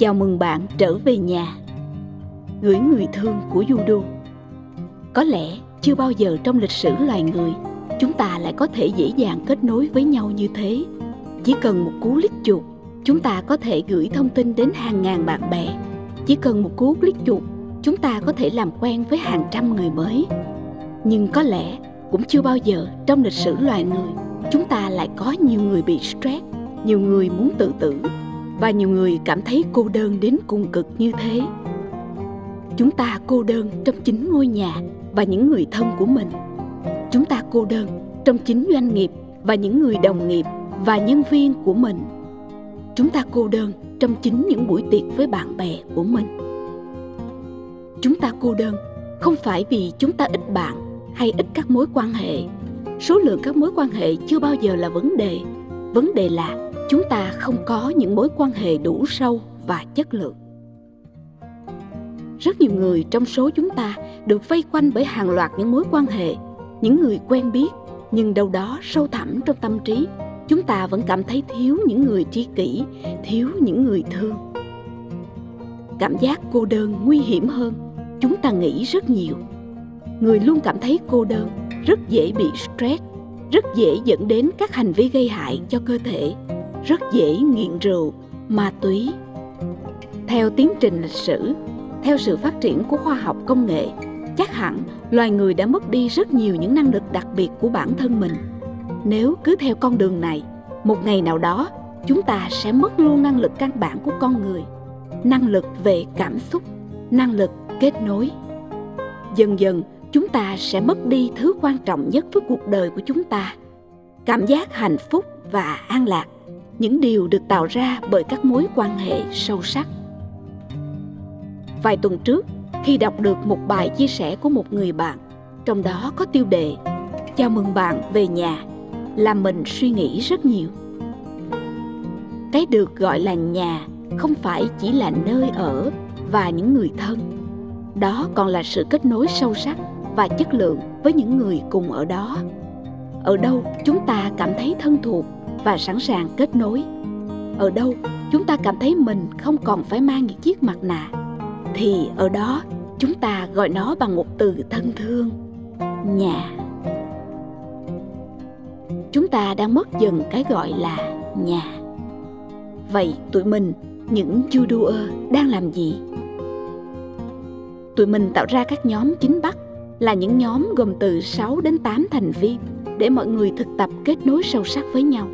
Chào mừng bạn trở về nhà. Gửi người thương của Judo. Có lẽ chưa bao giờ trong lịch sử loài người chúng ta lại có thể dễ dàng kết nối với nhau như thế. Chỉ cần một cú click chuột, chúng ta có thể gửi thông tin đến hàng ngàn bạn bè. Chỉ cần một cú click chuột, chúng ta có thể làm quen với hàng trăm người mới. Nhưng có lẽ cũng chưa bao giờ trong lịch sử loài người chúng ta lại có nhiều người bị stress, nhiều người muốn tự tử và nhiều người cảm thấy cô đơn đến cùng cực như thế. Chúng ta cô đơn trong chính ngôi nhà và những người thân của mình. Chúng ta cô đơn trong chính doanh nghiệp và những người đồng nghiệp và nhân viên của mình. Chúng ta cô đơn trong chính những buổi tiệc với bạn bè của mình. Chúng ta cô đơn không phải vì chúng ta ít bạn hay ít các mối quan hệ. Số lượng các mối quan hệ chưa bao giờ là vấn đề. Vấn đề là chúng ta không có những mối quan hệ đủ sâu và chất lượng. Rất nhiều người trong số chúng ta được vây quanh bởi hàng loạt những mối quan hệ, những người quen biết, nhưng đâu đó sâu thẳm trong tâm trí, chúng ta vẫn cảm thấy thiếu những người tri kỷ, thiếu những người thương. Cảm giác cô đơn nguy hiểm hơn, chúng ta nghĩ rất nhiều. Người luôn cảm thấy cô đơn, rất dễ bị stress, rất dễ dẫn đến các hành vi gây hại cho cơ thể rất dễ nghiện rượu, ma túy. Theo tiến trình lịch sử, theo sự phát triển của khoa học công nghệ, chắc hẳn loài người đã mất đi rất nhiều những năng lực đặc biệt của bản thân mình. Nếu cứ theo con đường này, một ngày nào đó chúng ta sẽ mất luôn năng lực căn bản của con người, năng lực về cảm xúc, năng lực kết nối. Dần dần, chúng ta sẽ mất đi thứ quan trọng nhất với cuộc đời của chúng ta, cảm giác hạnh phúc và an lạc những điều được tạo ra bởi các mối quan hệ sâu sắc. Vài tuần trước, khi đọc được một bài chia sẻ của một người bạn, trong đó có tiêu đề chào mừng bạn về nhà làm mình suy nghĩ rất nhiều. Cái được gọi là nhà không phải chỉ là nơi ở và những người thân, đó còn là sự kết nối sâu sắc và chất lượng với những người cùng ở đó. Ở đâu chúng ta cảm thấy thân thuộc và sẵn sàng kết nối. Ở đâu, chúng ta cảm thấy mình không còn phải mang những chiếc mặt nạ, thì ở đó chúng ta gọi nó bằng một từ thân thương, nhà. Chúng ta đang mất dần cái gọi là nhà. Vậy tụi mình, những judoer đang làm gì? Tụi mình tạo ra các nhóm chính bắc, là những nhóm gồm từ 6 đến 8 thành viên, để mọi người thực tập kết nối sâu sắc với nhau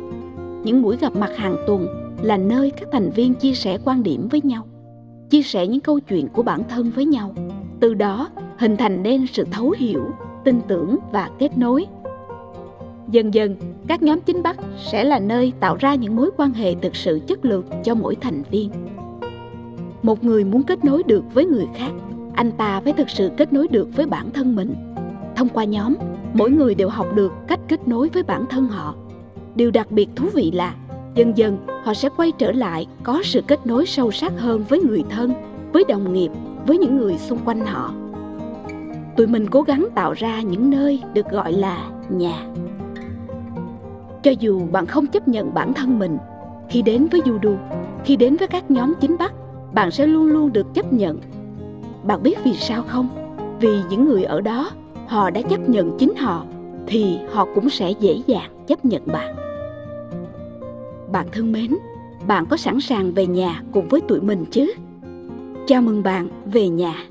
những buổi gặp mặt hàng tuần là nơi các thành viên chia sẻ quan điểm với nhau, chia sẻ những câu chuyện của bản thân với nhau. Từ đó, hình thành nên sự thấu hiểu, tin tưởng và kết nối. Dần dần, các nhóm chính bắc sẽ là nơi tạo ra những mối quan hệ thực sự chất lượng cho mỗi thành viên. Một người muốn kết nối được với người khác, anh ta phải thực sự kết nối được với bản thân mình. Thông qua nhóm, mỗi người đều học được cách kết nối với bản thân họ điều đặc biệt thú vị là dần dần họ sẽ quay trở lại có sự kết nối sâu sắc hơn với người thân, với đồng nghiệp, với những người xung quanh họ. Tụi mình cố gắng tạo ra những nơi được gọi là nhà. Cho dù bạn không chấp nhận bản thân mình, khi đến với judo khi đến với các nhóm chính bắc, bạn sẽ luôn luôn được chấp nhận. Bạn biết vì sao không? Vì những người ở đó, họ đã chấp nhận chính họ, thì họ cũng sẽ dễ dàng chấp nhận bạn bạn thân mến, bạn có sẵn sàng về nhà cùng với tụi mình chứ? Chào mừng bạn về nhà.